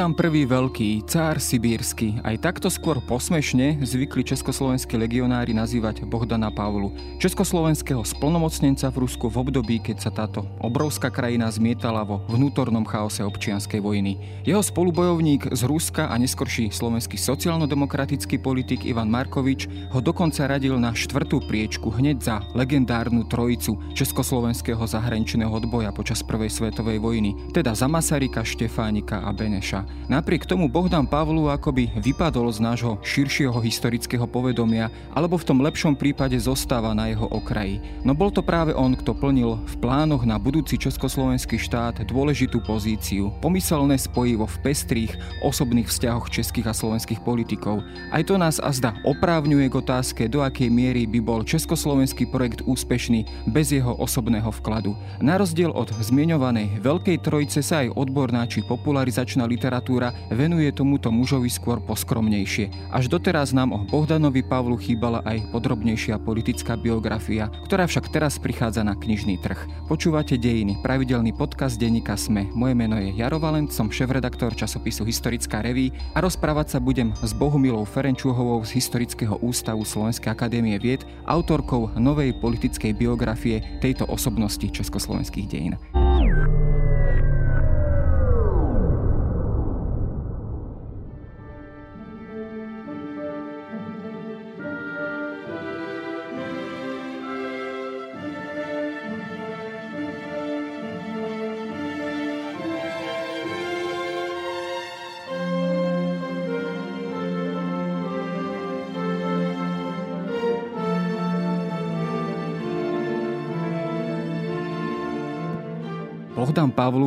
Bohdan I. Veľký, cár sibírsky, aj takto skôr posmešne zvykli československí legionári nazývať Bohdana Pavlu, československého splnomocnenca v Rusku v období, keď sa táto obrovská krajina zmietala vo vnútornom chaose občianskej vojny. Jeho spolubojovník z Ruska a neskorší slovenský sociálno-demokratický politik Ivan Markovič ho dokonca radil na štvrtú priečku hneď za legendárnu trojicu československého zahraničného odboja počas Prvej svetovej vojny, teda za Masarika, Štefánika a Beneša. Napriek tomu Bohdan Pavlu akoby vypadol z nášho širšieho historického povedomia, alebo v tom lepšom prípade zostáva na jeho okraji. No bol to práve on, kto plnil v plánoch na budúci československý štát dôležitú pozíciu, pomyselné spojivo v pestrých osobných vzťahoch českých a slovenských politikov. Aj to nás azda oprávňuje k otázke, do akej miery by bol československý projekt úspešný bez jeho osobného vkladu. Na rozdiel od zmienovanej Veľkej trojice sa aj odborná či popularizačná literatúra venuje tomuto mužovi skôr poskromnejšie. Až doteraz nám o Bohdanovi Pavlu chýbala aj podrobnejšia politická biografia, ktorá však teraz prichádza na knižný trh. Počúvate Dejiny, pravidelný podcast denníka Sme. Moje meno je Jaro Valent, som šéf-redaktor časopisu Historická reví a rozprávať sa budem s Bohumilou Ferenčuhovou z Historického ústavu Slovenskej akadémie vied, autorkou novej politickej biografie tejto osobnosti československých dejín.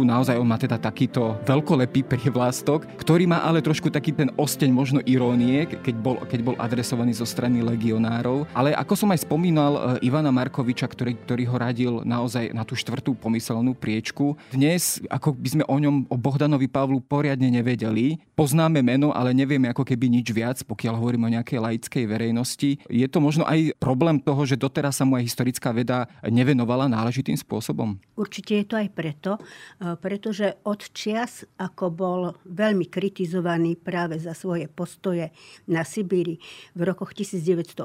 Naozaj on má teda takýto veľkolepý privlástok, ktorý má ale trošku taký ten osteň možno irónie, keď bol, keď bol adresovaný zo strany legionárov. Ale ako som aj spomínal e, Ivana Markoviča, ktorý, ktorý ho radil naozaj na tú štvrtú pomyselnú priečku, dnes ako by sme o ňom, o Bohdanovi Pavlu poriadne nevedeli. Poznáme meno, ale nevieme ako keby nič viac, pokiaľ hovoríme o nejakej laickej verejnosti. Je to možno aj problém toho, že doteraz sa mu aj historická veda nevenovala náležitým spôsobom? Určite je to aj preto, preto, e, pretože od čias, ako bol veľmi kritizovaný práve za svoje postoje na Sibíri v rokoch 1918-1919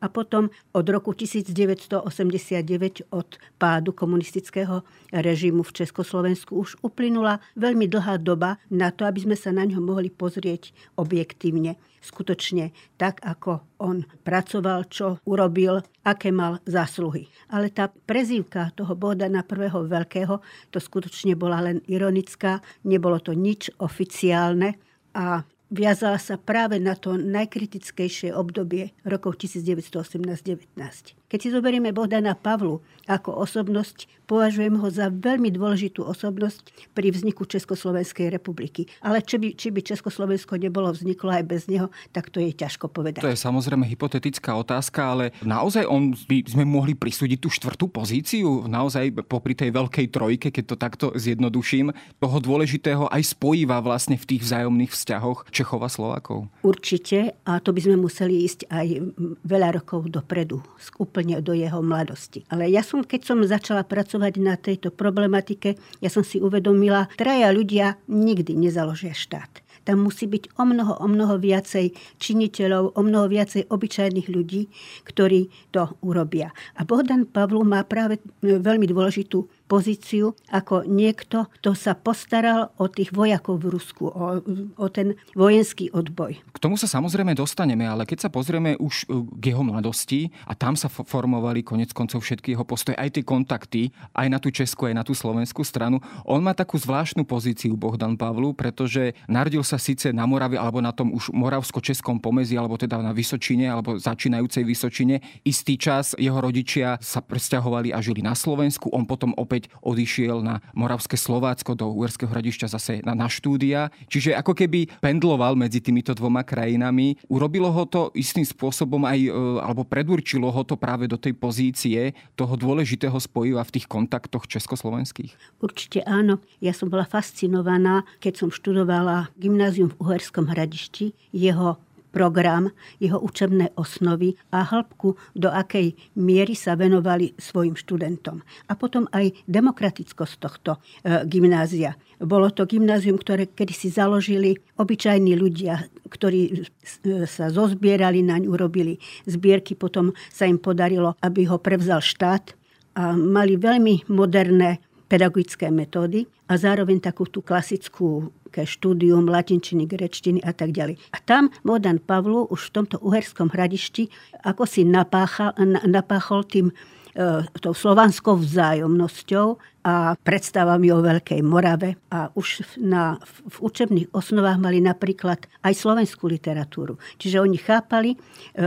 a potom od roku 1989 od pádu komunistického režimu v Československu už uplynula veľmi dlhá doba na to, aby sme sa na ňo mohli pozrieť objektívne skutočne tak, ako on pracoval, čo urobil, aké mal zásluhy. Ale tá prezývka toho Bohdana prvého veľkého, to skutočne bola len ironická, nebolo to nič oficiálne a viazala sa práve na to najkritickejšie obdobie rokov 1918-19. Keď si zoberieme Bohdana Pavlu ako osobnosť, považujem ho za veľmi dôležitú osobnosť pri vzniku Československej republiky. Ale či by, či by Československo nebolo vzniklo aj bez neho, tak to je ťažko povedať. To je samozrejme hypotetická otázka, ale naozaj on by sme mohli prisúdiť tú štvrtú pozíciu, naozaj popri tej veľkej trojke, keď to takto zjednoduším, toho dôležitého aj spojíva vlastne v tých vzájomných vzťahoch Čechov Slovákov. Určite a to by sme museli ísť aj veľa rokov dopredu, úplne do jeho mladosti. Ale ja som, keď som začala pracovať na tejto problematike, ja som si uvedomila, traja ľudia nikdy nezaložia štát. Tam musí byť o mnoho, o mnoho viacej činiteľov, o mnoho viacej obyčajných ľudí, ktorí to urobia. A Bohdan Pavlu má práve veľmi dôležitú pozíciu ako niekto, kto sa postaral o tých vojakov v Rusku, o, o ten vojenský odboj. K tomu sa samozrejme dostaneme, ale keď sa pozrieme už e, k jeho mladosti a tam sa formovali konec koncov všetky jeho postoje, aj tie kontakty, aj na tú Česku, aj na tú slovenskú stranu, on má takú zvláštnu pozíciu Bohdan Pavlu, pretože narodil sa síce na Morave alebo na tom už moravsko-českom pomezi, alebo teda na Vysočine, alebo začínajúcej Vysočine. Istý čas jeho rodičia sa presťahovali a žili na Slovensku, on potom opäť opäť odišiel na Moravské Slovácko do Uherského hradišťa zase na, na štúdia. Čiže ako keby pendloval medzi týmito dvoma krajinami. Urobilo ho to istým spôsobom aj, e, alebo predurčilo ho to práve do tej pozície toho dôležitého spojiva v tých kontaktoch československých? Určite áno. Ja som bola fascinovaná, keď som študovala gymnázium v Uherskom hradišti, jeho program, jeho učebné osnovy a hĺbku, do akej miery sa venovali svojim študentom. A potom aj demokratickosť tohto e, gymnázia. Bolo to gymnázium, ktoré kedysi založili obyčajní ľudia, ktorí e, sa zozbierali naň, urobili zbierky, potom sa im podarilo, aby ho prevzal štát a mali veľmi moderné pedagogické metódy a zároveň takú tú klasickú štúdium latinčiny, grečtiny a tak ďalej. A tam Bohdan Pavlu už v tomto uherskom hradišti ako si napáchal, napáchol tým E, tou slovanskou vzájomnosťou a predstavami o Veľkej Morave. A už na, v učebných osnovách mali napríklad aj slovenskú literatúru. Čiže oni chápali e,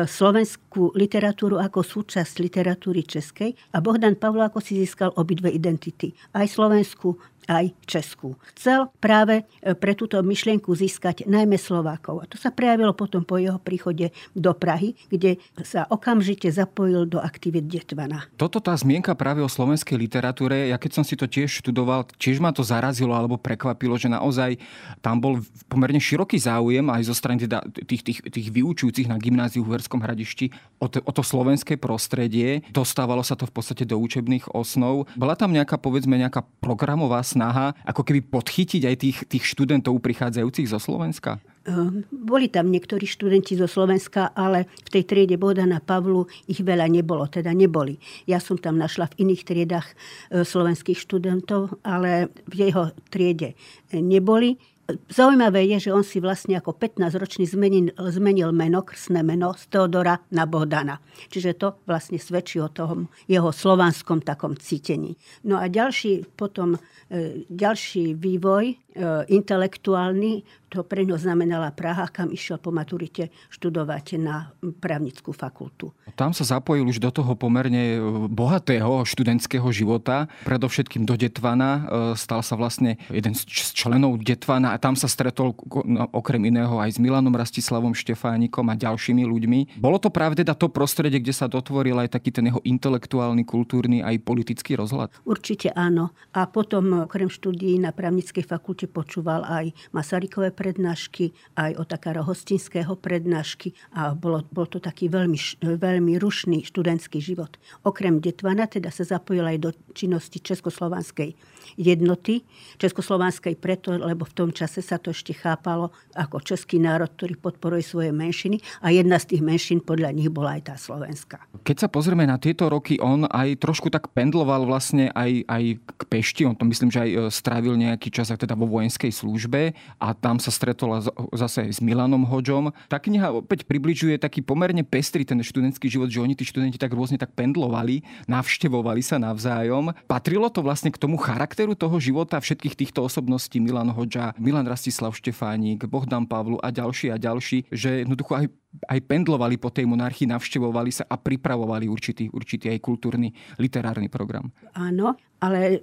slovenskú literatúru ako súčasť literatúry českej a Bohdan Pavlo ako si získal obidve identity. Aj slovenskú, aj Česku. Chcel práve e, pre túto myšlienku získať najmä Slovákov. A to sa prejavilo potom po jeho príchode do Prahy, kde sa okamžite zapojil do aktivít Detvana. Toto tá zmienka práve o slovenskej literatúre, ja keď som si to tiež študoval, tiež ma to zarazilo alebo prekvapilo, že naozaj tam bol pomerne široký záujem aj zo strany teda tých, tých, tých vyučujúcich na gymnáziu v Verskom hradišti o to, o to slovenské prostredie. Dostávalo sa to v podstate do učebných osnov. Bola tam nejaká, povedzme, nejaká programová snaha ako keby podchytiť aj tých, tých študentov prichádzajúcich zo Slovenska? Ehm, boli tam niektorí študenti zo Slovenska, ale v tej triede Bodana Pavlu ich veľa nebolo, teda neboli. Ja som tam našla v iných triedach e, slovenských študentov, ale v jeho triede neboli. Zaujímavé je, že on si vlastne ako 15-ročný zmenil, zmenil meno, krsné meno z Teodora na Bohdana. Čiže to vlastne svedčí o tom jeho slovanskom takom cítení. No a ďalší potom, e, ďalší vývoj E, intelektuálny, to pre ňo znamenala Praha, kam išiel po maturite študovať na právnickú fakultu. Tam sa zapojil už do toho pomerne e, bohatého študentského života, predovšetkým do Detvana. E, stal sa vlastne jeden z členov Detvana a tam sa stretol no, okrem iného aj s Milanom Rastislavom Štefánikom a ďalšími ľuďmi. Bolo to práve teda to prostredie, kde sa dotvoril aj taký ten jeho intelektuálny, kultúrny aj politický rozhľad? Určite áno. A potom okrem štúdií na právnickej fakulte určite počúval aj Masarykové prednášky, aj o takáro hostinského prednášky a bolo, bol to taký veľmi, veľmi rušný študentský život. Okrem Detvana teda sa zapojil aj do činnosti Československej jednoty. Československej preto, lebo v tom čase sa to ešte chápalo ako český národ, ktorý podporuje svoje menšiny a jedna z tých menšín podľa nich bola aj tá slovenská. Keď sa pozrieme na tieto roky, on aj trošku tak pendloval vlastne aj, aj k Pešti. On to myslím, že aj e, strávil nejaký čas teda vo vojenskej službe a tam sa stretol zase s Milanom Hodžom. Tá kniha opäť približuje taký pomerne pestrý ten študentský život, že oni tí študenti tak rôzne tak pendlovali, navštevovali sa navzájom. Patrilo to vlastne k tomu charakteru toho života všetkých týchto osobností, Milan Hodža, Milan Rastislav Štefánik, Bohdan Pavlu a ďalší a ďalší, že jednoducho aj aj pendlovali po tej monarchii, navštevovali sa a pripravovali určitý, určitý aj kultúrny, literárny program. Áno, ale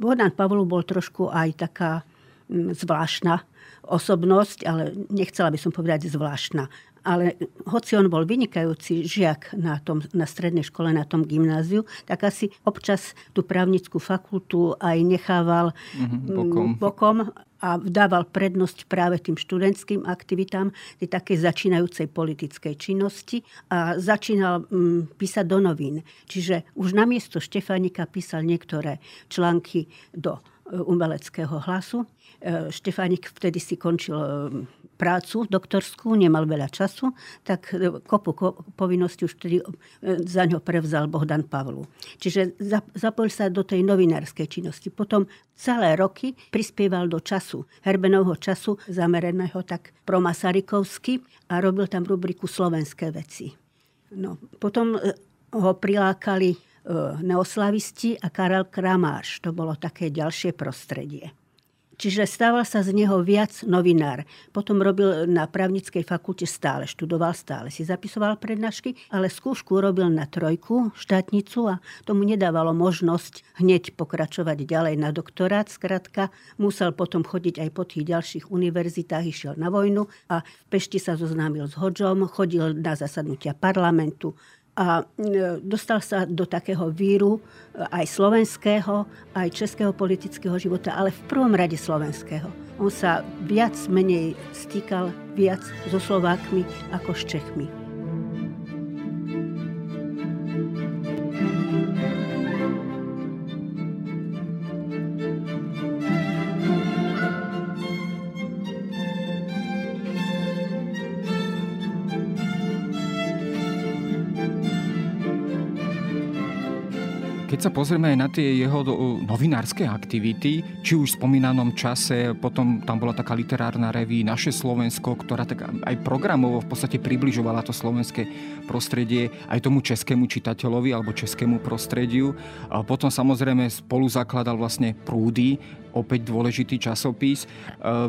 Bohdan Pavlu bol trošku aj taká zvláštna osobnosť, ale nechcela by som povedať zvláštna. Ale hoci on bol vynikajúci žiak na, tom, na strednej škole, na tom gymnáziu, tak asi občas tú právnickú fakultu aj nechával mm-hmm, bokom. bokom a dával prednosť práve tým študentským aktivitám, tej takej začínajúcej politickej činnosti a začínal mm, písať do novín. Čiže už namiesto Štefánika písal niektoré články do e, umeleckého hlasu Štefánik vtedy si končil e, prácu doktorskú, nemal veľa času, tak e, kopu povinnosti už vtedy za ňo prevzal Bohdan Pavlu. Čiže zapojil sa do tej novinárskej činnosti. Potom celé roky prispieval do času, Herbenovho času, zameraného tak pro Masarykovsky a robil tam rubriku Slovenské veci. No, potom ho prilákali neoslavisti a Karel Kramáš. To bolo také ďalšie prostredie. Čiže stával sa z neho viac novinár. Potom robil na právnickej fakulte stále, študoval stále, si zapisoval prednášky, ale skúšku robil na trojku, štátnicu a tomu nedávalo možnosť hneď pokračovať ďalej na doktorát. Skrátka, musel potom chodiť aj po tých ďalších univerzitách, išiel na vojnu a v Pešti sa zoznámil s Hodžom, chodil na zasadnutia parlamentu, a dostal sa do takého víru aj slovenského, aj českého politického života, ale v prvom rade slovenského. On sa viac menej stýkal viac so Slovákmi ako s Čechmi. Keď sa pozrieme aj na tie jeho novinárske aktivity, či už v spomínanom čase, potom tam bola taká literárna reví Naše Slovensko, ktorá tak aj programovo v podstate približovala to slovenské prostredie aj tomu českému čitateľovi alebo českému prostrediu. A potom samozrejme spolu zakladal vlastne prúdy, opäť dôležitý časopis. E,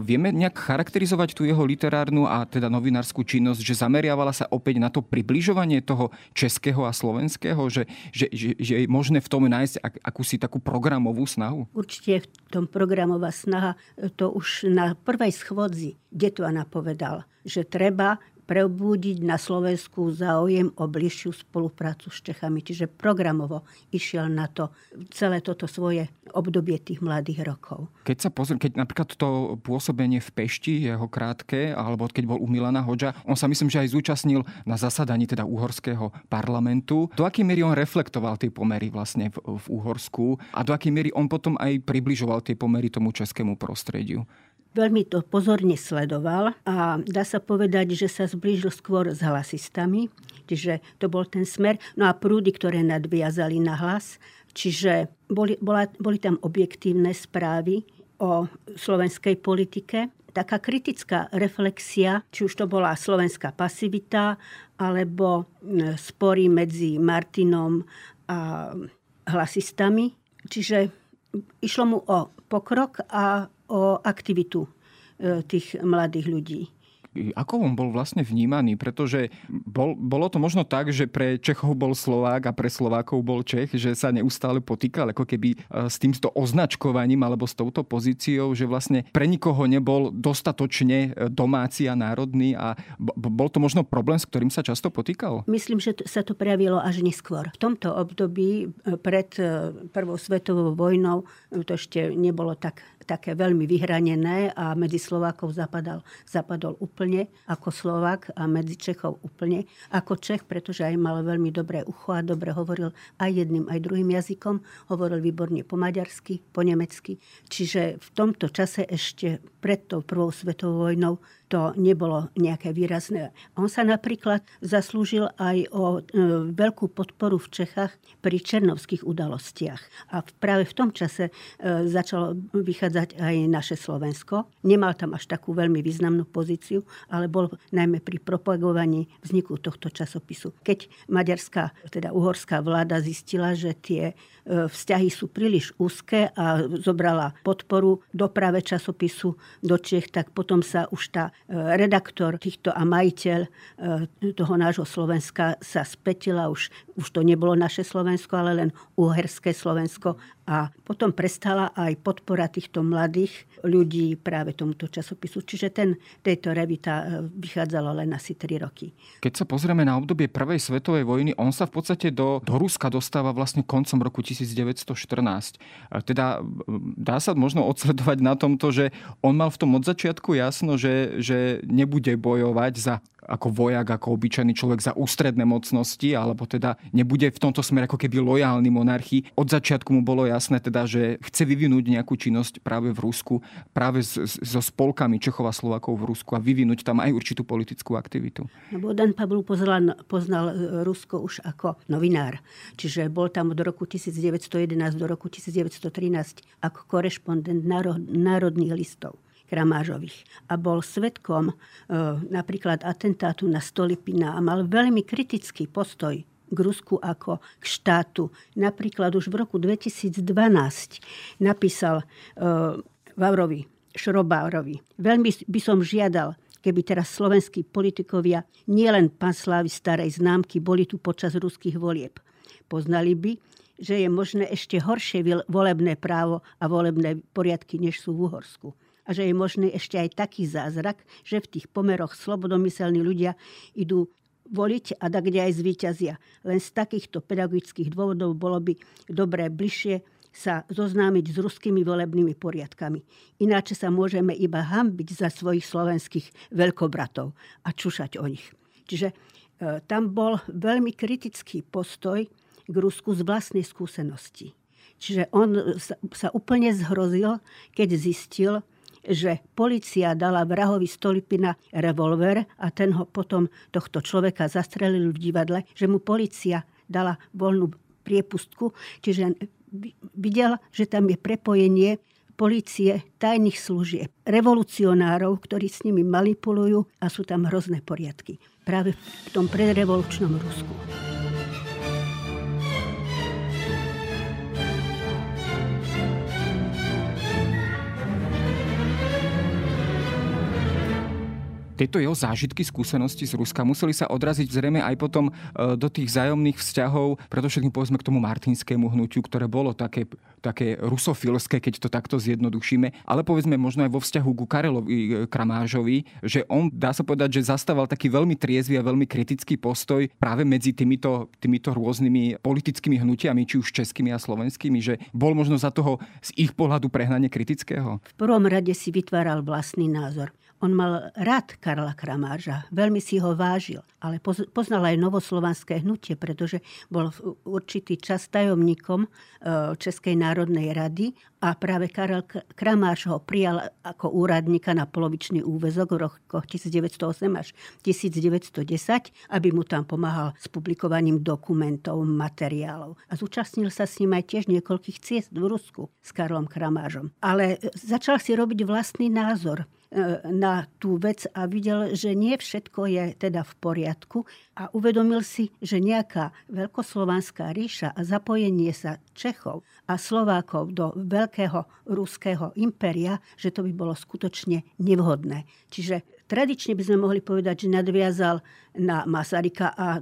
vieme nejak charakterizovať tú jeho literárnu a teda novinárskú činnosť, že zameriavala sa opäť na to približovanie toho českého a slovenského, že, že, že, že je možné v tom nájsť ak, akúsi takú programovú snahu? Určite v tom programová snaha, to už na prvej schôdzi Detuana povedal, že treba prebudiť na Slovensku záujem o bližšiu spoluprácu s Čechami. Čiže programovo išiel na to celé toto svoje obdobie tých mladých rokov. Keď sa pozriem, keď napríklad to pôsobenie v Pešti, jeho krátke, alebo keď bol u Milana Hoďa, on sa myslím, že aj zúčastnil na zasadaní teda uhorského parlamentu. Do akej miery on reflektoval tie pomery vlastne v, v Uhorsku a do akej miery on potom aj približoval tie pomery tomu českému prostrediu? Veľmi to pozorne sledoval a dá sa povedať, že sa zblížil skôr s hlasistami, čiže to bol ten smer. No a prúdy, ktoré nadviazali na hlas, čiže boli, bola, boli tam objektívne správy o slovenskej politike, taká kritická reflexia, či už to bola slovenská pasivita, alebo spory medzi Martinom a hlasistami. Čiže išlo mu o pokrok a o aktivitu e, tých mladých ľudí ako on bol vlastne vnímaný? Pretože bol, bolo to možno tak, že pre Čechov bol Slovák a pre Slovákov bol Čech, že sa neustále potýkal ako keby e, s týmto označkovaním alebo s touto pozíciou, že vlastne pre nikoho nebol dostatočne e, domáci a národný a bol to možno problém, s ktorým sa často potýkal? Myslím, že sa to prejavilo až neskôr. V tomto období e, pred Prvou svetovou vojnou to ešte nebolo tak také veľmi vyhranené a medzi Slovákov zapadal, zapadol úplne ako Slovák a medzi Čechov úplne ako Čech, pretože aj mal veľmi dobré ucho a dobre hovoril aj jedným, aj druhým jazykom. Hovoril výborne po maďarsky, po nemecky. Čiže v tomto čase ešte pred tou prvou svetovou vojnou to nebolo nejaké výrazné. On sa napríklad zaslúžil aj o e, veľkú podporu v Čechách pri černovských udalostiach. A práve v tom čase e, začalo vychádzať aj naše Slovensko. Nemal tam až takú veľmi významnú pozíciu, ale bol najmä pri propagovaní vzniku tohto časopisu. Keď maďarská, teda uhorská vláda zistila, že tie e, vzťahy sú príliš úzke a zobrala podporu doprave časopisu do Čech, tak potom sa už tá redaktor týchto a majiteľ e, toho nášho Slovenska sa spätila. Už, už to nebolo naše Slovensko, ale len uherské Slovensko a potom prestala aj podpora týchto mladých ľudí práve tomuto časopisu. Čiže ten, tejto revita e, vychádzalo len asi 3 roky. Keď sa pozrieme na obdobie Prvej svetovej vojny, on sa v podstate do, do Ruska dostáva vlastne koncom roku 1914. Teda dá sa možno odsledovať na tomto, že on mal v tom od začiatku jasno, že, že nebude bojovať za ako vojak, ako obyčajný človek za ústredné mocnosti, alebo teda nebude v tomto smere ako keby lojálny monarchii. Od začiatku mu bolo jasné teda, že chce vyvinúť nejakú činnosť práve v Rusku, práve so spolkami Čechov a Slovakov v Rusku a vyvinúť tam aj určitú politickú aktivitu. No, Bodan Pavlu poznal, poznal e, Rusko už ako novinár. Čiže bol tam od roku 1911 do roku 1913 ako korešpondent národných listov. Kramážových. A bol svetkom e, napríklad atentátu na Stolipina a mal veľmi kritický postoj k Rusku ako k štátu. Napríklad už v roku 2012 napísal e, Vavrovi, Šrobárovi. Veľmi by som žiadal, keby teraz slovenskí politikovia, nielen pán Slávy starej známky, boli tu počas ruských volieb. Poznali by, že je možné ešte horšie volebné právo a volebné poriadky, než sú v Uhorsku a že je možný ešte aj taký zázrak, že v tých pomeroch slobodomyselní ľudia idú voliť a tak kde aj zvíťazia. Len z takýchto pedagogických dôvodov bolo by dobré bližšie sa zoznámiť s ruskými volebnými poriadkami. Ináč sa môžeme iba hambiť za svojich slovenských veľkobratov a čušať o nich. Čiže e, tam bol veľmi kritický postoj k Rusku z vlastnej skúsenosti. Čiže on sa, sa úplne zhrozil, keď zistil, že policia dala vrahovi Stolipina revolver a ten ho potom tohto človeka zastrelil v divadle, že mu policia dala voľnú priepustku, čiže videl, že tam je prepojenie policie, tajných služieb, revolucionárov, ktorí s nimi manipulujú a sú tam hrozné poriadky. Práve v tom predrevolučnom Rusku. Tieto jeho zážitky, skúsenosti z Ruska museli sa odraziť zrejme aj potom e, do tých zájomných vzťahov, všetkým povedzme k tomu martinskému hnutiu, ktoré bolo také, také rusofilské, keď to takto zjednodušíme, ale povedzme možno aj vo vzťahu ku Karelovi e, Kramážovi, že on, dá sa povedať, že zastával taký veľmi triezvy a veľmi kritický postoj práve medzi týmito, týmito rôznymi politickými hnutiami, či už českými a slovenskými, že bol možno za toho z ich pohľadu prehnanie kritického? V prvom rade si vytváral vlastný názor. On mal rád Karla Kramáža, veľmi si ho vážil, ale poznal aj novoslovanské hnutie, pretože bol v určitý čas tajomníkom e, Českej národnej rady a práve Karel Kramáš ho prijal ako úradníka na polovičný úvezok v rokoch 1908 až 1910, aby mu tam pomáhal s publikovaním dokumentov, materiálov. A zúčastnil sa s ním aj tiež niekoľkých ciest v Rusku s Karlom Kramážom. Ale začal si robiť vlastný názor E, na tú vec a videl, že nie všetko je teda v poriadku a uvedomil si, že nejaká veľkoslovanská ríša a zapojenie sa Čechov a Slovákov do veľkého ruského impéria, že to by bolo skutočne nevhodné. Čiže Tradične by sme mohli povedať, že nadviazal na Masaryka a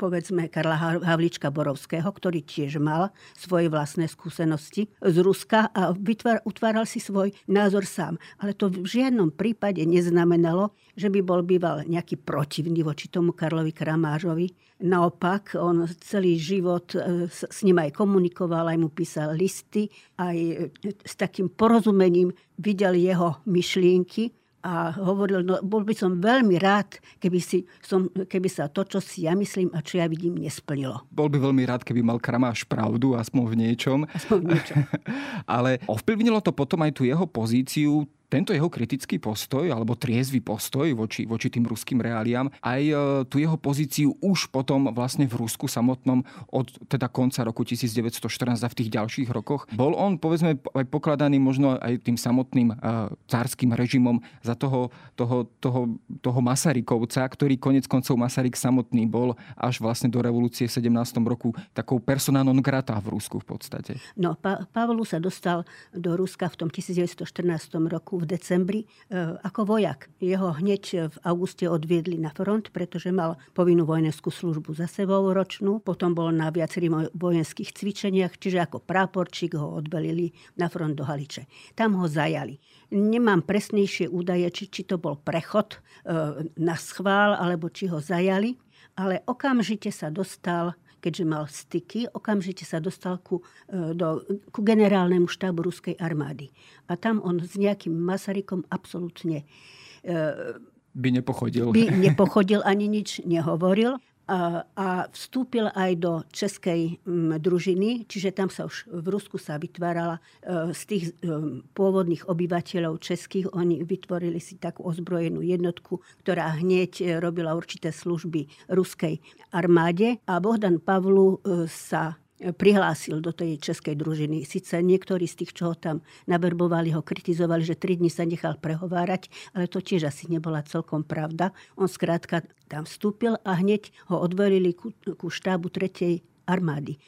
povedzme Karla Havlička Borovského, ktorý tiež mal svoje vlastné skúsenosti z Ruska a vytvár, utváral si svoj názor sám. Ale to v žiadnom prípade neznamenalo, že by bol býval nejaký protivný voči tomu Karlovi Kramážovi. Naopak, on celý život e, s ním aj komunikoval, aj mu písal listy, aj e, s takým porozumením videl jeho myšlienky a hovoril, no bol by som veľmi rád, keby, si, som, keby sa to, čo si ja myslím a čo ja vidím, nesplnilo. Bol by veľmi rád, keby mal Kramáš pravdu, aspoň v niečom. Aspoň v niečom. Ale ovplyvnilo to potom aj tú jeho pozíciu tento jeho kritický postoj, alebo triezvy postoj voči, voči tým ruským reáliám, aj e, tú jeho pozíciu už potom vlastne v Rusku samotnom od teda konca roku 1914 a v tých ďalších rokoch. Bol on, povedzme, aj pokladaný možno aj tým samotným uh, cárským režimom za toho, toho, toho, toho Masarykovca, ktorý konec koncov Masaryk samotný bol až vlastne do revolúcie v 17. roku takou persona non grata v Rusku v podstate. No, pa- Pavlu sa dostal do Ruska v tom 1914 roku v decembri e, ako vojak. Jeho hneď v auguste odviedli na front, pretože mal povinnú vojenskú službu za sebou ročnú. Potom bol na viacerých vojenských cvičeniach, čiže ako práporčík ho odbelili na front do Haliče. Tam ho zajali. Nemám presnejšie údaje, či, či to bol prechod e, na schvál, alebo či ho zajali, ale okamžite sa dostal keďže mal styky, okamžite sa dostal ku, e, do, ku generálnemu štábu ruskej armády. A tam on s nejakým Masarykom absolútne e, by nepochodil. By nepochodil ani nič nehovoril a vstúpil aj do českej mm, družiny, čiže tam sa už v Rusku sa vytvárala e, z tých e, pôvodných obyvateľov českých, oni vytvorili si takú ozbrojenú jednotku, ktorá hneď e, robila určité služby ruskej armáde. A Bohdan Pavlu sa prihlásil do tej českej družiny. Sice niektorí z tých, čo ho tam naberbovali, ho kritizovali, že tri dni sa nechal prehovárať, ale to tiež asi nebola celkom pravda. On skrátka tam vstúpil a hneď ho odvelili ku, ku štábu tretej armády. E,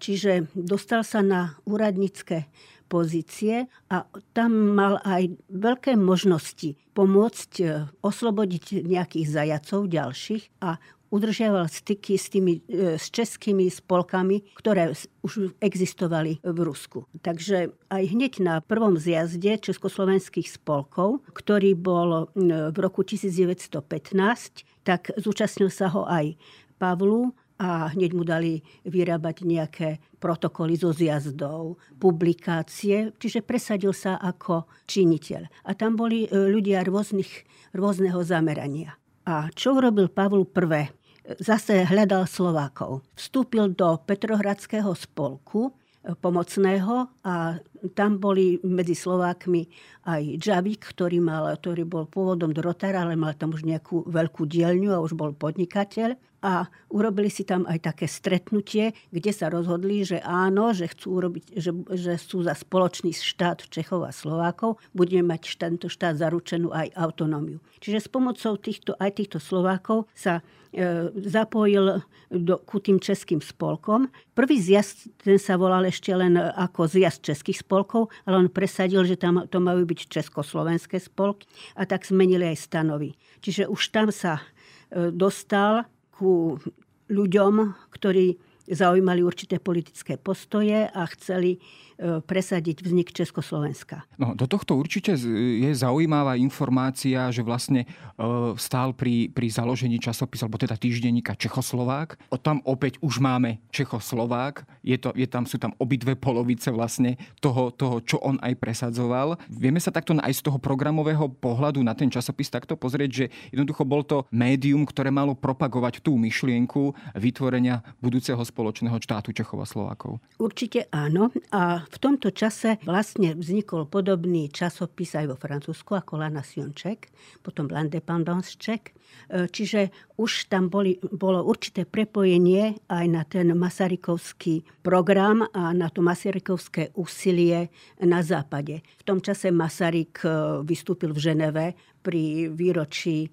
čiže dostal sa na úradnícke pozície a tam mal aj veľké možnosti pomôcť e, oslobodiť nejakých zajacov ďalších a udržiaval styky s tými e, s českými spolkami, ktoré už existovali v Rusku. Takže aj hneď na prvom zjazde československých spolkov, ktorý bol v roku 1915, tak zúčastnil sa ho aj Pavlu a hneď mu dali vyrábať nejaké protokoly zo zjazdov, publikácie, čiže presadil sa ako činiteľ. A tam boli e, ľudia rôznych, rôzneho zamerania. A čo urobil Pavlu prvé? Zase hľadal Slovákov. Vstúpil do Petrohradského spolku, pomocného a tam boli medzi Slovákmi aj Džavík, ktorý, mal, ktorý bol pôvodom Drotar, ale mal tam už nejakú veľkú dielňu a už bol podnikateľ. A urobili si tam aj také stretnutie, kde sa rozhodli, že áno, že chcú, urobiť, že, že sú za spoločný štát Čechov a Slovákov, budeme mať tento štát zaručenú aj autonómiu. Čiže s pomocou týchto, aj týchto Slovákov sa e, zapojil do, ku tým českým spolkom. Prvý zjazd ten sa volal ešte len ako zjazd českých spolkov, ale on presadil, že tam to majú byť československé spolky a tak zmenili aj stanovy. Čiže už tam sa e, dostal ku ľuďom, ktorí zaujímali určité politické postoje a chceli presadiť vznik Československa. No, do tohto určite je zaujímavá informácia, že vlastne e, stál pri, pri založení časopisu, alebo teda týždenníka Čechoslovák. O tam opäť už máme Čechoslovák. Je, to, je tam, sú tam obidve polovice vlastne toho, toho, čo on aj presadzoval. Vieme sa takto aj z toho programového pohľadu na ten časopis takto pozrieť, že jednoducho bol to médium, ktoré malo propagovať tú myšlienku vytvorenia budúceho spoločného štátu Čechov a Slovákov? Určite áno. A v tomto čase vlastne vznikol podobný časopis aj vo Francúzsku ako La Nation Czech, potom L'Independance Czech. E, čiže už tam boli, bolo určité prepojenie aj na ten Masarykovský program a na to Masarykovské úsilie na západe. V tom čase Masaryk e, vystúpil v Ženeve pri výročí e,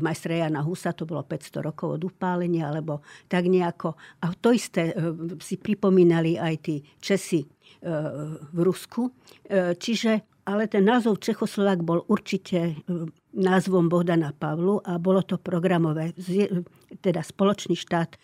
majstra Jana Husa, to bolo 500 rokov od upálenia, alebo tak nejako. A to isté e, si pripomínali aj tí Česi e, v Rusku. Čiže ale ten názov Čechoslovák bol určite názvom Bohdana Pavlu a bolo to programové, teda spoločný štát e,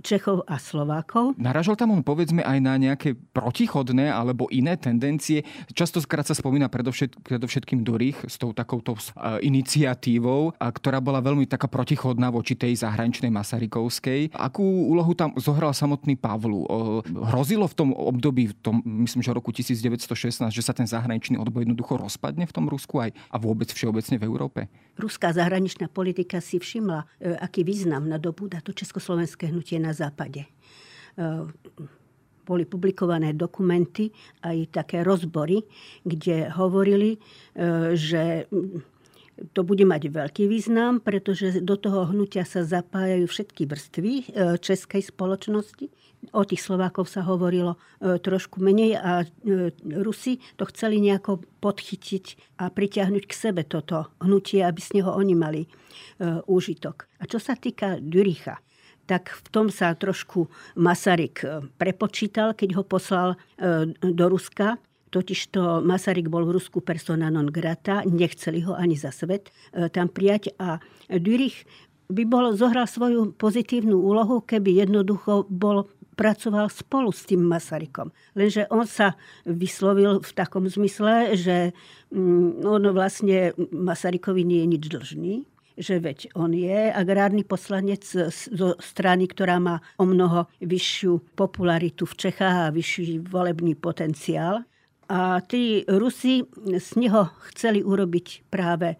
Čechov a Slovákov. Naražal tam on povedzme aj na nejaké protichodné alebo iné tendencie. Častokrát sa spomína predovšet, predovšetkým Dorich s tou takouto e, iniciatívou, ktorá bola veľmi taká protichodná voči tej zahraničnej Masarykovskej. Akú úlohu tam zohral samotný Pavlu? Hrozilo v tom období, v tom, myslím, že roku 1916, že sa ten zahraničný odboj jednoducho rozpadne v tom Rusku aj a vôbec všeobecne vlastne v Európe? Ruská zahraničná politika si všimla, e, aký význam nadobúda to československé hnutie na západe. E, boli publikované dokumenty, aj také rozbory, kde hovorili, e, že to bude mať veľký význam, pretože do toho hnutia sa zapájajú všetky vrstvy českej spoločnosti O tých Slovákov sa hovorilo e, trošku menej a e, Rusi to chceli nejako podchytiť a pritiahnuť k sebe toto hnutie, aby z neho oni mali e, úžitok. A čo sa týka Düricha, tak v tom sa trošku Masaryk prepočítal, keď ho poslal do Ruska. Totižto Masaryk bol v Rusku persona non grata, nechceli ho ani za svet tam prijať a Dürich by bol, zohral svoju pozitívnu úlohu, keby jednoducho bol pracoval spolu s tým Masarykom. Lenže on sa vyslovil v takom zmysle, že mm, on vlastne Masarykovi nie je nič dlžný, že veď on je agrárny poslanec zo strany, ktorá má o mnoho vyššiu popularitu v Čechách a vyšší volebný potenciál. A tí Rusi z neho chceli urobiť práve e,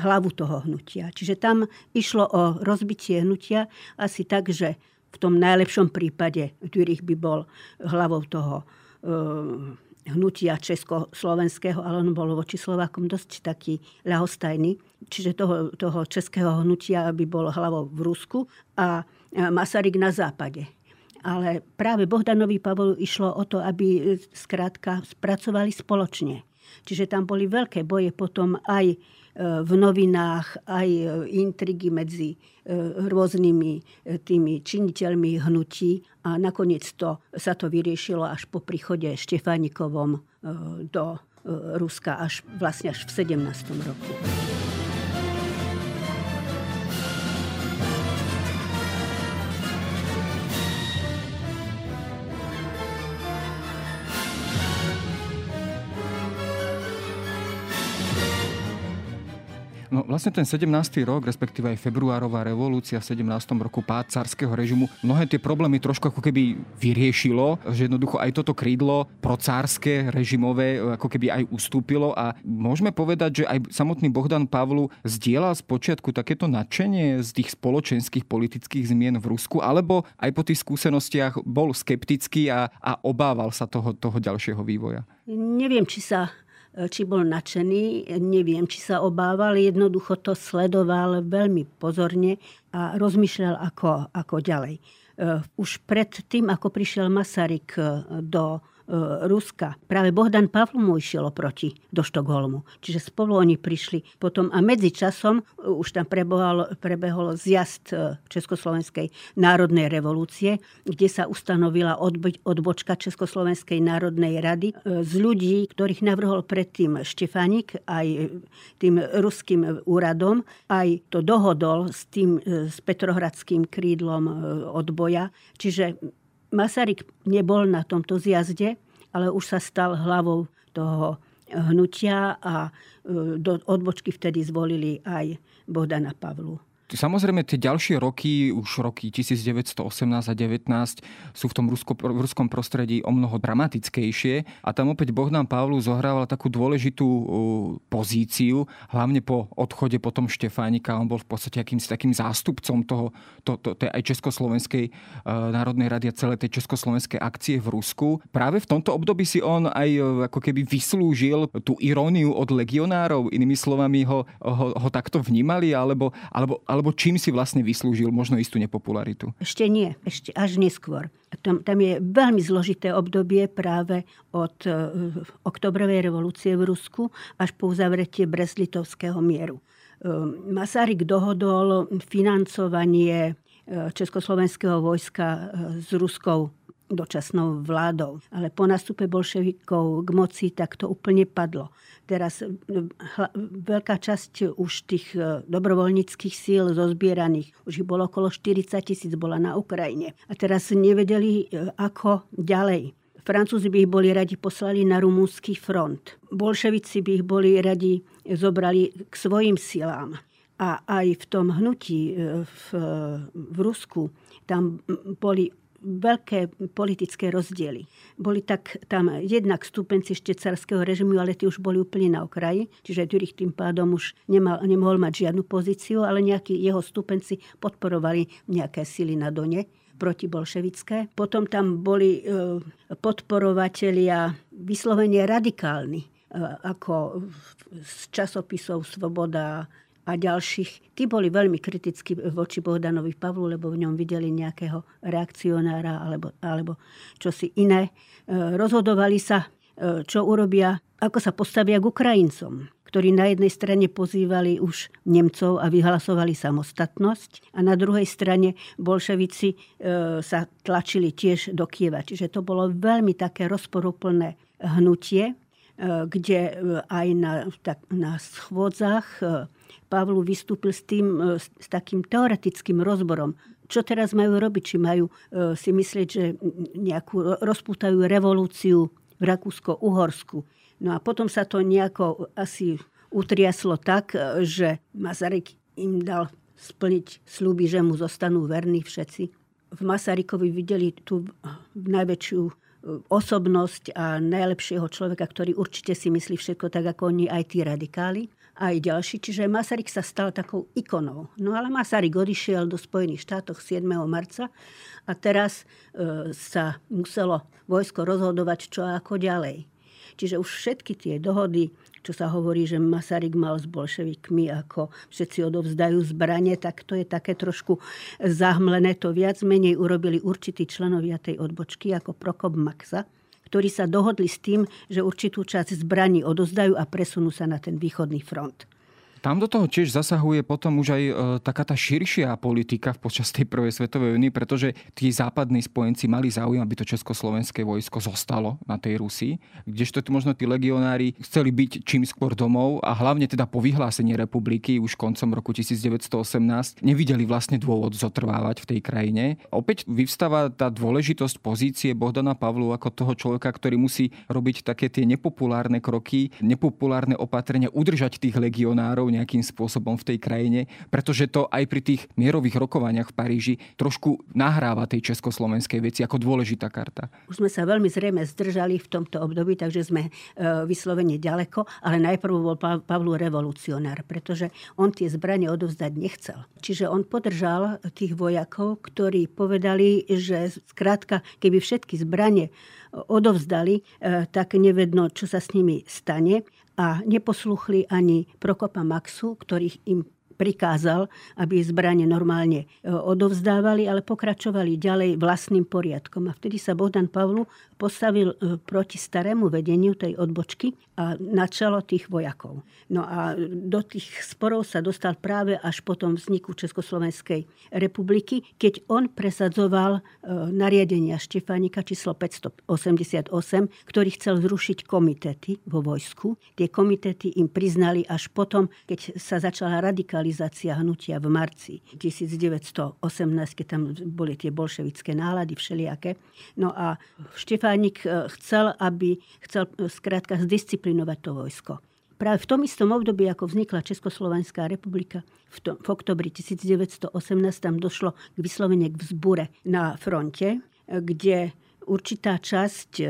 hlavu toho hnutia. Čiže tam išlo o rozbitie hnutia asi tak, že v tom najlepšom prípade Dürich by bol hlavou toho eh, hnutia československého, ale on bol voči Slovákom dosť taký ľahostajný. Čiže toho, toho českého hnutia by bol hlavou v Rusku a Masaryk na západe. Ale práve Bohdanovi Pavolu išlo o to, aby skrátka spracovali spoločne. Čiže tam boli veľké boje potom aj v novinách aj e, intrigy medzi e, rôznymi e, tými činiteľmi hnutí a nakoniec to, sa to vyriešilo až po príchode Štefánikovom do Ruska až vlastne až v 17. roku. Vlastne ten 17. rok, respektíve aj februárová revolúcia v 17. roku pád carského režimu, mnohé tie problémy trošku ako keby vyriešilo, že jednoducho aj toto krídlo procárske, režimové, ako keby aj ustúpilo a môžeme povedať, že aj samotný Bohdan Pavlu zdieľal z počiatku takéto nadšenie z tých spoločenských politických zmien v Rusku, alebo aj po tých skúsenostiach bol skeptický a, a obával sa toho, toho ďalšieho vývoja? Neviem, či sa či bol nadšený, neviem, či sa obával, jednoducho to sledoval veľmi pozorne a rozmýšľal, ako, ako ďalej. E, už pred tým, ako prišiel Masaryk e, do E, Ruska. Práve Bohdan Pavlu mu išiel oproti do Štokholmu. Čiže spolu oni prišli potom a medzi časom e, už tam prebehol, prebehol zjazd e, Československej národnej revolúcie, kde sa ustanovila odbočka Československej národnej rady z ľudí, ktorých navrhol predtým Štefánik aj tým ruským úradom, aj to dohodol s tým s Petrohradským krídlom odboja. Čiže Masaryk nebol na tomto zjazde, ale už sa stal hlavou toho hnutia a e, do odbočky vtedy zvolili aj Bohdana Pavlu. Samozrejme, tie ďalšie roky, už roky 1918 a 19 sú v tom rusko, v ruskom prostredí o mnoho dramatickejšie a tam opäť Bohdan Pavlu zohrával takú dôležitú pozíciu, hlavne po odchode potom Štefánika. On bol v podstate akýmsi takým zástupcom toho, to, to, tej aj Československej uh, národnej rady a celej tej československej akcie v Rusku. Práve v tomto období si on aj uh, ako keby vyslúžil tú iróniu od legionárov, inými slovami ho, ho, ho takto vnímali, alebo, alebo, alebo alebo čím si vlastne vyslúžil možno istú nepopularitu? Ešte nie, ešte až neskôr. Tam, tam je veľmi zložité obdobie práve od uh, oktobrovej revolúcie v Rusku až po uzavretie Brest-Litovského mieru. Uh, Masaryk dohodol financovanie uh, československého vojska uh, s ruskou dočasnou vládou. Ale po nástupe bolševikov k moci tak to úplne padlo. Teraz e, veľká časť už tých e, dobrovoľníckých síl zozbieraných, už ich bolo okolo 40 tisíc, bola na Ukrajine. A teraz nevedeli, e, ako ďalej. Francúzi by ich boli radi poslali na rumúnsky front. Bolševici by ich boli radi zobrali k svojim silám. A aj v tom hnutí v, v Rusku tam boli veľké politické rozdiely. Boli tak tam jednak stúpenci ešte carského režimu, ale tí už boli úplne na okraji, čiže Dürich tým pádom už nemal, nemohol mať žiadnu pozíciu, ale nejakí jeho stúpenci podporovali nejaké sily na Done protibolševické. Potom tam boli e, podporovatelia vyslovene radikálni, e, ako z časopisov Svoboda, a ďalších, tí boli veľmi kritickí voči Bohdanovi Pavlu, lebo v ňom videli nejakého reakcionára alebo, alebo čosi iné. E, rozhodovali sa, e, čo urobia, ako sa postavia k Ukrajincom ktorí na jednej strane pozývali už Nemcov a vyhlasovali samostatnosť a na druhej strane bolševici e, sa tlačili tiež do Kieva. Čiže to bolo veľmi také rozporuplné hnutie, kde aj na, tak, na schôdzach Pavlu vystúpil s, tým, e, s takým teoretickým rozborom. Čo teraz majú robiť? Či majú e, si myslieť, že nejakú rozpútajú revolúciu v Rakúsko-Uhorsku. No a potom sa to nejako asi utriaslo tak, e, že Masaryk im dal splniť sluby, že mu zostanú verní všetci. V Masarykovi videli tú najväčšiu osobnosť a najlepšieho človeka, ktorý určite si myslí všetko tak, ako oni aj tí radikáli aj ďalší. Čiže Masaryk sa stal takou ikonou. No ale Masaryk odišiel do Spojených štátov 7. marca a teraz e, sa muselo vojsko rozhodovať, čo a ako ďalej. Čiže už všetky tie dohody, čo sa hovorí, že Masaryk mal s bolševikmi, ako všetci odovzdajú zbranie, tak to je také trošku zahmlené. To viac menej urobili určití členovia tej odbočky, ako Prokop Maxa ktorí sa dohodli s tým, že určitú časť zbraní odozdajú a presunú sa na ten východný front. Tam do toho tiež zasahuje potom už aj e, taká tá širšia politika počas tej prvej svetovej vojny, pretože tí západní spojenci mali záujem, aby to československé vojsko zostalo na tej Rusii, kdežto možno tí legionári chceli byť čím skôr domov a hlavne teda po vyhlásení republiky už koncom roku 1918 nevideli vlastne dôvod zotrvávať v tej krajine. Opäť vyvstáva tá dôležitosť pozície Bohdana Pavlu ako toho človeka, ktorý musí robiť také tie nepopulárne kroky, nepopulárne opatrenia, udržať tých legionárov nejakým spôsobom v tej krajine, pretože to aj pri tých mierových rokovaniach v Paríži trošku nahráva tej československej veci ako dôležitá karta. Už sme sa veľmi zrejme zdržali v tomto období, takže sme e, vyslovene ďaleko, ale najprv bol Pavlu revolucionár, pretože on tie zbranie odovzdať nechcel. Čiže on podržal tých vojakov, ktorí povedali, že skrátka, keby všetky zbranie odovzdali, e, tak nevedno, čo sa s nimi stane a neposluchli ani Prokopa Maxu, ktorých im prikázal, aby zbranie normálne e, odovzdávali, ale pokračovali ďalej vlastným poriadkom. A vtedy sa Bohdan Pavlu postavil e, proti starému vedeniu tej odbočky a na čelo tých vojakov. No a do tých sporov sa dostal práve až po tom vzniku Československej republiky, keď on presadzoval e, nariadenia Štefánika číslo 588, ktorý chcel zrušiť komitety vo vojsku. Tie komitety im priznali až potom, keď sa začala radikalizovať radikalizácia hnutia v marci 1918, keď tam boli tie bolševické nálady všelijaké. No a Štefánik e, chcel, aby chcel e, skrátka zdisciplinovať to vojsko. Práve v tom istom období, ako vznikla Československá republika, v, tom, v oktobri 1918 tam došlo k vyslovene k vzbure na fronte, kde určitá časť e,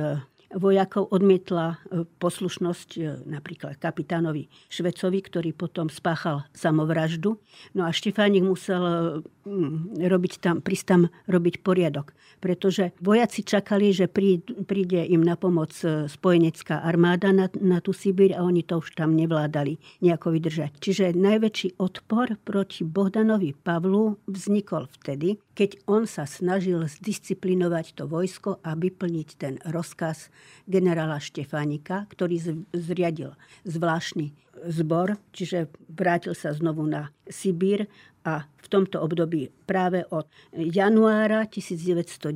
vojakov odmietla e, poslušnosť e, napríklad kapitánovi Švecovi, ktorý potom spáchal samovraždu. No a Štefánik musel e, robiť tam, prísť robiť poriadok. Pretože vojaci čakali, že príde im na pomoc spojenecká armáda na, na tú Sibír a oni to už tam nevládali nejako vydržať. Čiže najväčší odpor proti Bohdanovi Pavlu vznikol vtedy, keď on sa snažil zdisciplinovať to vojsko a vyplniť ten rozkaz generála Štefánika, ktorý zriadil zvláštny zbor, čiže vrátil sa znovu na Sibír a v tomto období práve od januára 1919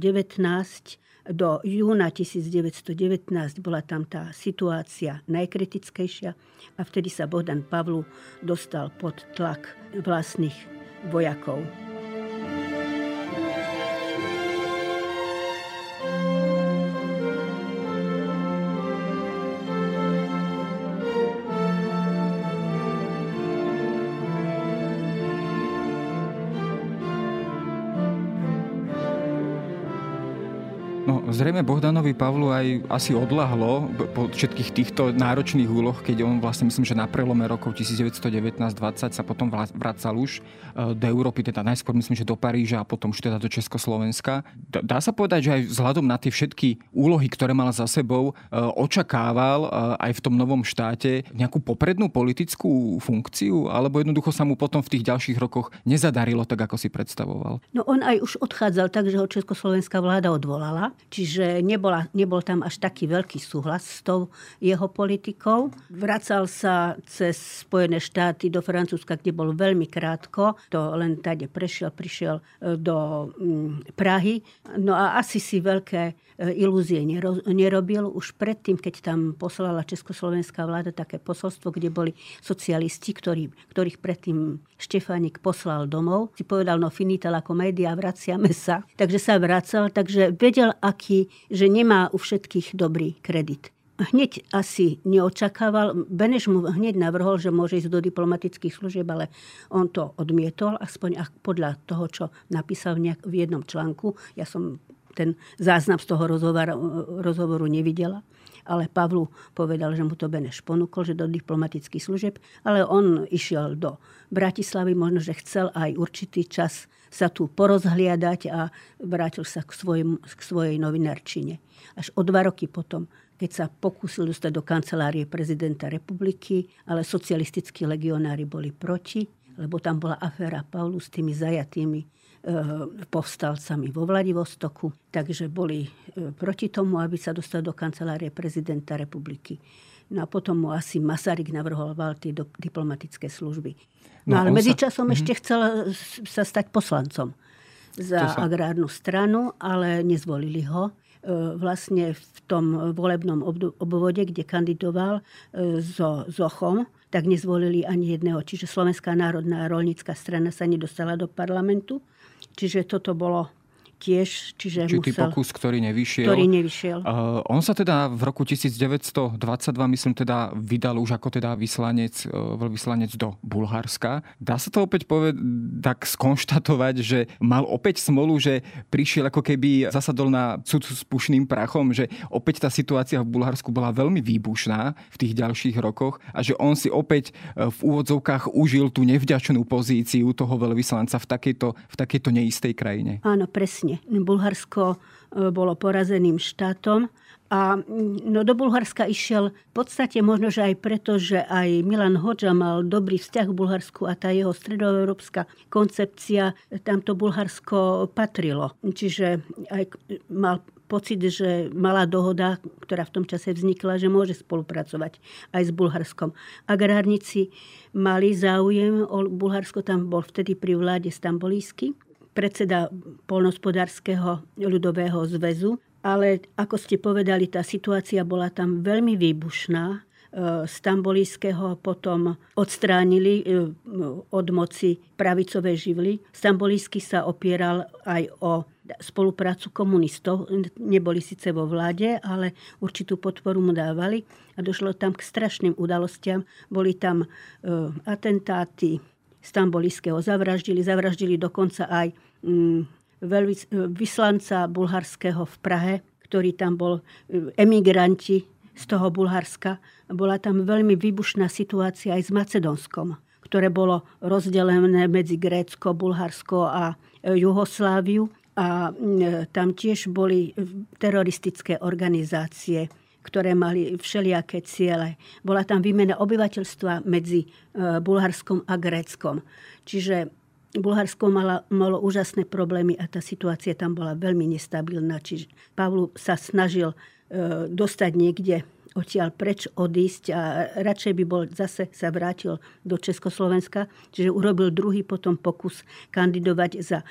do júna 1919 bola tam tá situácia najkritickejšia a vtedy sa Bohdan Pavlu dostal pod tlak vlastných vojakov. Zrejme Bohdanovi Pavlu aj asi odlahlo po všetkých týchto náročných úloh, keď on vlastne myslím, že na prelome rokov 1919-20 sa potom vracal už e, do Európy, teda najskôr myslím, že do Paríža a potom už teda do Československa. Dá sa povedať, že aj vzhľadom na tie všetky úlohy, ktoré mal za sebou, e, očakával e, aj v tom novom štáte nejakú poprednú politickú funkciu, alebo jednoducho sa mu potom v tých ďalších rokoch nezadarilo tak, ako si predstavoval? No on aj už odchádzal tak, že ho Československá vláda odvolala. Čiže Čiže nebola, nebol tam až taký veľký súhlas s tou jeho politikou. Vracal sa cez Spojené štáty do Francúzska, kde bol veľmi krátko. To len tady prešiel, prišiel e, do mm, Prahy. No a asi si veľké E, ilúzie nerobil. Už predtým, keď tam poslala československá vláda také posolstvo, kde boli socialisti, ktorí, ktorých predtým Štefánik poslal domov, si povedal, no finita la komédia, vraciame sa. Takže sa vracal, takže vedel, aký, že nemá u všetkých dobrý kredit hneď asi neočakával. Beneš mu hneď navrhol, že môže ísť do diplomatických služieb, ale on to odmietol, aspoň podľa toho, čo napísal v, nejak, v jednom článku. Ja som ten záznam z toho rozhovoru nevidela. Ale Pavlu povedal, že mu to Beneš ponúkol, že do diplomatických služieb, ale on išiel do Bratislavy, možno, že chcel aj určitý čas sa tu porozhliadať a vrátil sa k, svojim, k svojej novinárčine. Až o dva roky potom keď sa pokúsil dostať do kancelárie prezidenta republiky, ale socialistickí legionári boli proti, lebo tam bola aféra Paulu s tými zajatými povstalcami vo Vladivostoku, takže boli eh, proti tomu, aby sa dostal do kancelárie prezidenta republiky. No a potom mu asi Masaryk navrhoval tie diplomatické služby. No, no ale medzičasom sa... ešte mhm. chcel sa stať poslancom za sa... agrárnu stranu, ale nezvolili ho eh, vlastne v tom volebnom obvode, kde kandidoval so Zochom, tak nezvolili ani jedného. Čiže Slovenská národná rolnícka strana sa nedostala do parlamentu. Čiže toto bolo tiež, čiže Či musel, pokus, ktorý nevyšiel. Ktorý nevyšiel. Uh, on sa teda v roku 1922, myslím teda, vydal už ako teda vyslanec, uh, veľvyslanec do Bulharska. Dá sa to opäť poved- tak skonštatovať, že mal opäť smolu, že prišiel ako keby zasadol na cud s pušným prachom, že opäť tá situácia v Bulharsku bola veľmi výbušná v tých ďalších rokoch a že on si opäť e, v úvodzovkách užil tú nevďačnú pozíciu toho veľvyslanca v takejto, v takejto neistej krajine. Áno, presne. Bulharsko e, bolo porazeným štátom a no, do Bulharska išiel v podstate možno, že aj preto, že aj Milan Hoďa mal dobrý vzťah k Bulharsku a tá jeho stredoeurópska koncepcia, tamto Bulharsko patrilo. Čiže aj mal pocit, že malá dohoda, ktorá v tom čase vznikla, že môže spolupracovať aj s Bulharskom. Agrárnici mali záujem o Bulharsko, tam bol vtedy pri vláde Stambolísky, predseda polnospodárskeho ľudového zväzu ale ako ste povedali, tá situácia bola tam veľmi výbušná. E, Stambolíského potom odstránili e, od moci pravicové živly. Stambolísky sa opieral aj o spoluprácu komunistov. Neboli síce vo vláde, ale určitú podporu mu dávali a došlo tam k strašným udalostiam. Boli tam e, atentáty, Stambolíského zavraždili, zavraždili dokonca aj mm, vyslanca bulharského v Prahe, ktorý tam bol, e, emigranti z toho Bulharska. Bola tam veľmi výbušná situácia aj s Macedónskom, ktoré bolo rozdelené medzi Grécko, Bulharsko a e, Juhosláviu. A e, tam tiež boli teroristické organizácie, ktoré mali všelijaké ciele. Bola tam výmena obyvateľstva medzi Bulharskom a Gréckom. Čiže Bulharsko malo, malo úžasné problémy a tá situácia tam bola veľmi nestabilná. Čiže Pavlu sa snažil e, dostať niekde odtiaľ preč odísť a radšej by bol zase sa vrátil do Československa. Čiže urobil druhý potom pokus kandidovať za e,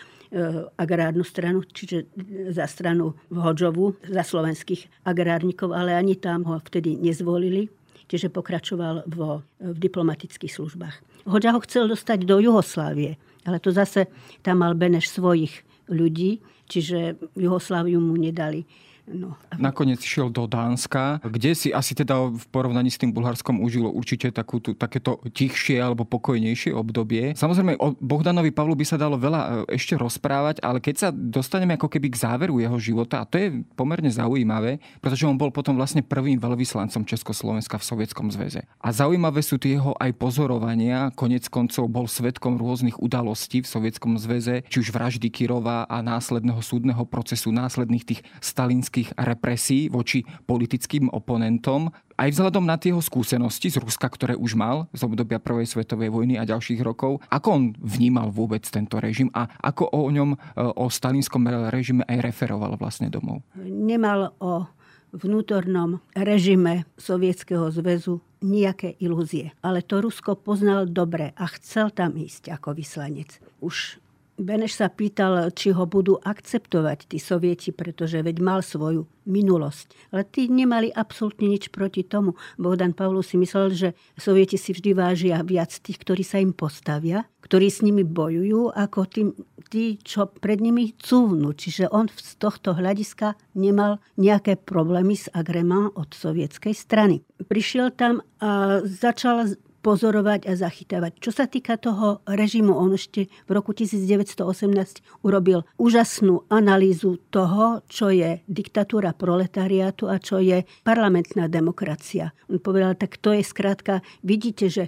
agrárnu stranu, čiže za stranu Hodžovu, za slovenských agrárnikov, ale ani tam ho vtedy nezvolili čiže pokračoval vo, v diplomatických službách. Hoďa ho chcel dostať do Juhoslávie, ale to zase tam mal Beneš svojich ľudí, čiže Jugosláviu mu nedali. No. Nakoniec šiel do Dánska, kde si asi teda v porovnaní s tým Bulharskom užilo určite takú, tú, takéto tichšie alebo pokojnejšie obdobie. Samozrejme, o Bohdanovi Pavlu by sa dalo veľa e, ešte rozprávať, ale keď sa dostaneme ako keby k záveru jeho života, a to je pomerne zaujímavé, pretože on bol potom vlastne prvým veľvyslancom Československa v Sovietskom zväze. A zaujímavé sú tie jeho aj pozorovania, konec koncov bol svetkom rôznych udalostí v Sovietskom zväze, či už vraždy Kirova a následného súdneho procesu, následných tých stalinských vojenských represí voči politickým oponentom, aj vzhľadom na jeho skúsenosti z Ruska, ktoré už mal z obdobia Prvej svetovej vojny a ďalších rokov, ako on vnímal vôbec tento režim a ako o ňom, e, o stalinskom režime aj referoval vlastne domov? Nemal o vnútornom režime Sovietskeho zväzu nejaké ilúzie. Ale to Rusko poznal dobre a chcel tam ísť ako vyslanec. Už Beneš sa pýtal, či ho budú akceptovať tí sovieti, pretože veď mal svoju minulosť. Ale tí nemali absolútne nič proti tomu. Bohdan Pavlu si myslel, že sovieti si vždy vážia viac tých, ktorí sa im postavia, ktorí s nimi bojujú, ako tým, tí, čo pred nimi cúvnu. Čiže on z tohto hľadiska nemal nejaké problémy s agremán od sovietskej strany. Prišiel tam a začal pozorovať a zachytávať. Čo sa týka toho režimu, on ešte v roku 1918 urobil úžasnú analýzu toho, čo je diktatúra proletariátu a čo je parlamentná demokracia. On povedal, tak to je skrátka, vidíte, že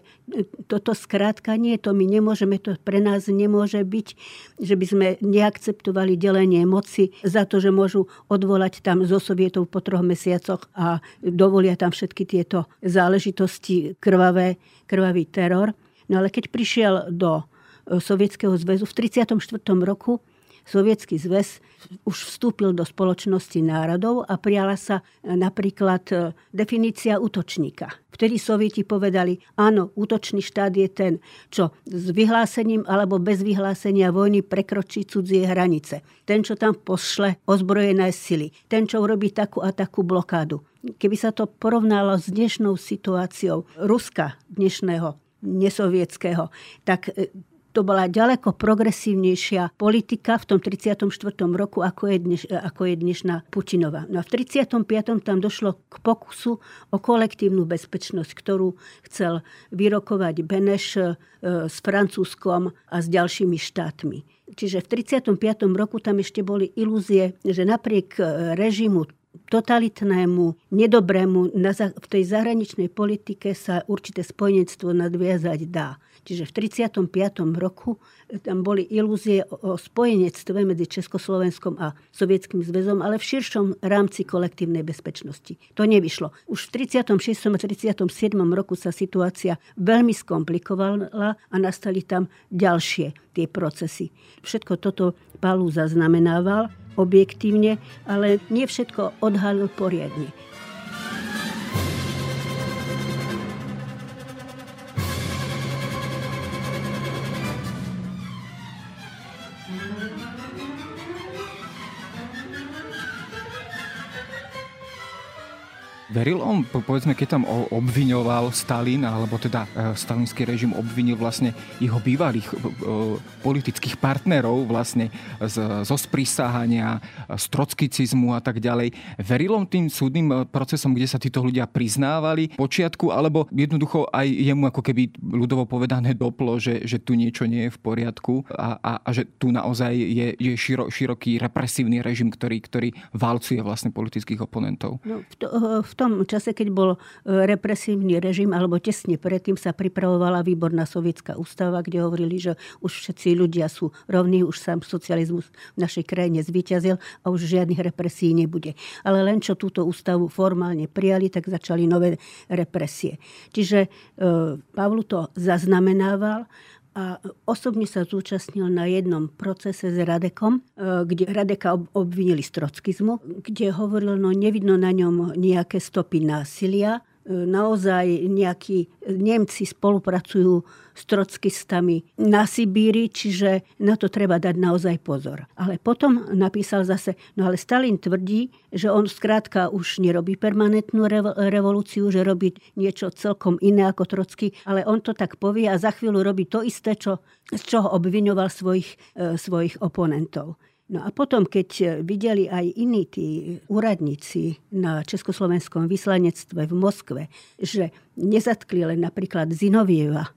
toto skrátka nie, to my nemôžeme, to pre nás nemôže byť, že by sme neakceptovali delenie moci za to, že môžu odvolať tam zo sovietov po troch mesiacoch a dovolia tam všetky tieto záležitosti krvavé krvavý teror. No ale keď prišiel do e, Sovietskeho zväzu v 34. roku, Sovietský zväz už vstúpil do spoločnosti národov a prijala sa e, napríklad e, definícia útočníka. Vtedy Sovieti povedali, áno, útočný štát je ten, čo s vyhlásením alebo bez vyhlásenia vojny prekročí cudzie hranice. Ten, čo tam pošle ozbrojené sily. Ten, čo urobí takú a takú blokádu. Keby sa to porovnalo s dnešnou situáciou Ruska dnešného nesovietského, tak e, to bola ďaleko progresívnejšia politika v tom 34. roku, ako je, dneš, ako je dnešná Putinova. No a v 35. tam došlo k pokusu o kolektívnu bezpečnosť, ktorú chcel vyrokovať Beneš e, s Francúzskom a s ďalšími štátmi. Čiže v 35. roku tam ešte boli ilúzie, že napriek e, režimu totalitnému, nedobrému v tej zahraničnej politike sa určité spojenectvo nadviazať dá. Čiže v 35. roku e, tam boli ilúzie o spojenectve medzi Československom a Sovietským zväzom, ale v širšom rámci kolektívnej bezpečnosti. To nevyšlo. Už v 36. a 37. roku sa situácia veľmi skomplikovala a nastali tam ďalšie tie procesy. Všetko toto Palu zaznamenával objektívne, ale nie všetko odhalil poriadne. Veril on, povedzme, keď tam obviňoval Stalin, alebo teda e, stalinský režim obvinil vlastne jeho bývalých e, politických partnerov vlastne z, zo sprísahania, z trockicizmu a tak ďalej. Veril on tým súdnym e, procesom, kde sa títo ľudia priznávali počiatku, alebo jednoducho aj jemu ako keby ľudovo povedané doplo, že, že tu niečo nie je v poriadku a, a, a že tu naozaj je, je širo, široký represívny režim, ktorý, ktorý válcuje vlastne politických oponentov? No, v, to, v tom tom čase, keď bol e, represívny režim, alebo tesne predtým sa pripravovala výborná sovietská ústava, kde hovorili, že už všetci ľudia sú rovní, už sám socializmus v našej krajine zvíťazil a už žiadnych represí nebude. Ale len čo túto ústavu formálne prijali, tak začali nové represie. Čiže e, Pavlu to zaznamenával a osobne sa zúčastnil na jednom procese s Radekom, e, kde Radeka obvinili z trockizmu, kde hovoril, no nevidno na ňom nejaké stopy násilia, naozaj nejakí Nemci spolupracujú s trockistami na Sibíri, čiže na to treba dať naozaj pozor. Ale potom napísal zase, no ale Stalin tvrdí, že on skrátka už nerobí permanentnú revolúciu, že robí niečo celkom iné ako Trocky, ale on to tak povie a za chvíľu robí to isté, čo, z čoho obviňoval svojich, e, svojich oponentov. No a potom, keď videli aj iní tí úradníci na Československom vyslanectve v Moskve, že nezatkli len napríklad Zinovieva,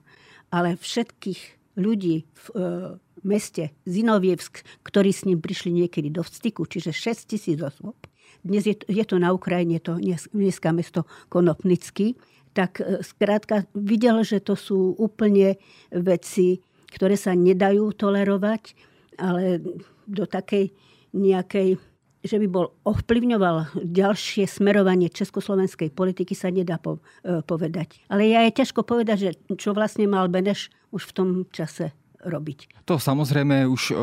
ale všetkých ľudí v e, meste Zinovievsk, ktorí s ním prišli niekedy do styku, čiže 6 tisíc osôb. Dnes je to, je to na Ukrajine, to dneska mesto Konopnický, tak e, skrátka videl, že to sú úplne veci, ktoré sa nedajú tolerovať, ale do takej nejakej že by bol ovplyvňoval ďalšie smerovanie československej politiky, sa nedá po, e, povedať. Ale ja je ťažko povedať, že čo vlastne mal Beneš už v tom čase robiť. To samozrejme už,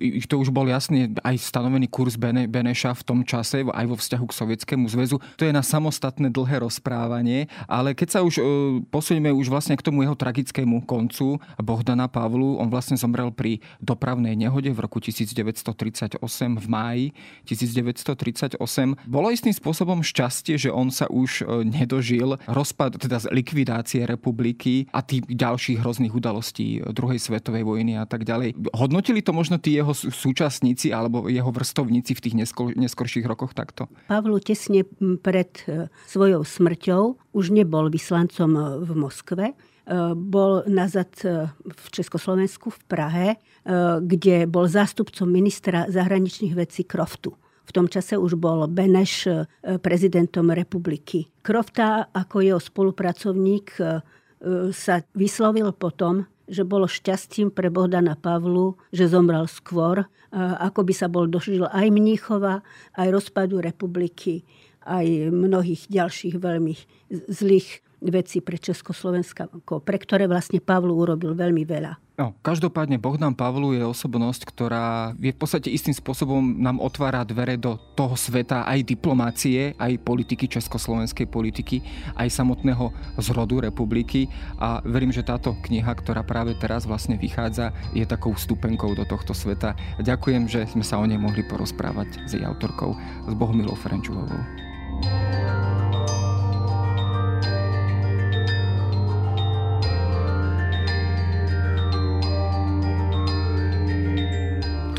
e, to už bol jasne aj stanovený kurz Bene, Beneša v tom čase, aj vo vzťahu k Sovietskému zväzu. To je na samostatné dlhé rozprávanie, ale keď sa už e, posunieme už vlastne k tomu jeho tragickému koncu Bohdana Pavlu, on vlastne zomrel pri dopravnej nehode v roku 1938 v máji 1938. Bolo istým spôsobom šťastie, že on sa už e, nedožil rozpad, teda likvidácie republiky a tých ďalších hrozných udalostí druhej svetovej svetovej vojny a tak ďalej. Hodnotili to možno tí jeho súčasníci alebo jeho vrstovníci v tých neskor, neskorších rokoch takto? Pavlu tesne pred e, svojou smrťou už nebol vyslancom e, v Moskve, e, bol nazad v Československu, v Prahe, kde bol zástupcom ministra zahraničných vecí Kroftu. V tom čase už bol Beneš prezidentom republiky. Krofta ako jeho spolupracovník sa vyslovil potom, že bolo šťastím pre Bohdana Pavlu, že zomrel skôr, ako by sa bol dožil aj Mníchova, aj rozpadu republiky, aj mnohých ďalších veľmi zlých vecí pre Československo, pre ktoré vlastne Pavlu urobil veľmi veľa. No, každopádne Bohdan Pavlu je osobnosť, ktorá je v podstate istým spôsobom nám otvára dvere do toho sveta aj diplomácie, aj politiky, československej politiky, aj samotného zrodu republiky a verím, že táto kniha, ktorá práve teraz vlastne vychádza, je takou vstupenkou do tohto sveta. Ďakujem, že sme sa o nej mohli porozprávať s jej autorkou, s Bohumilou Ferenčuhovou.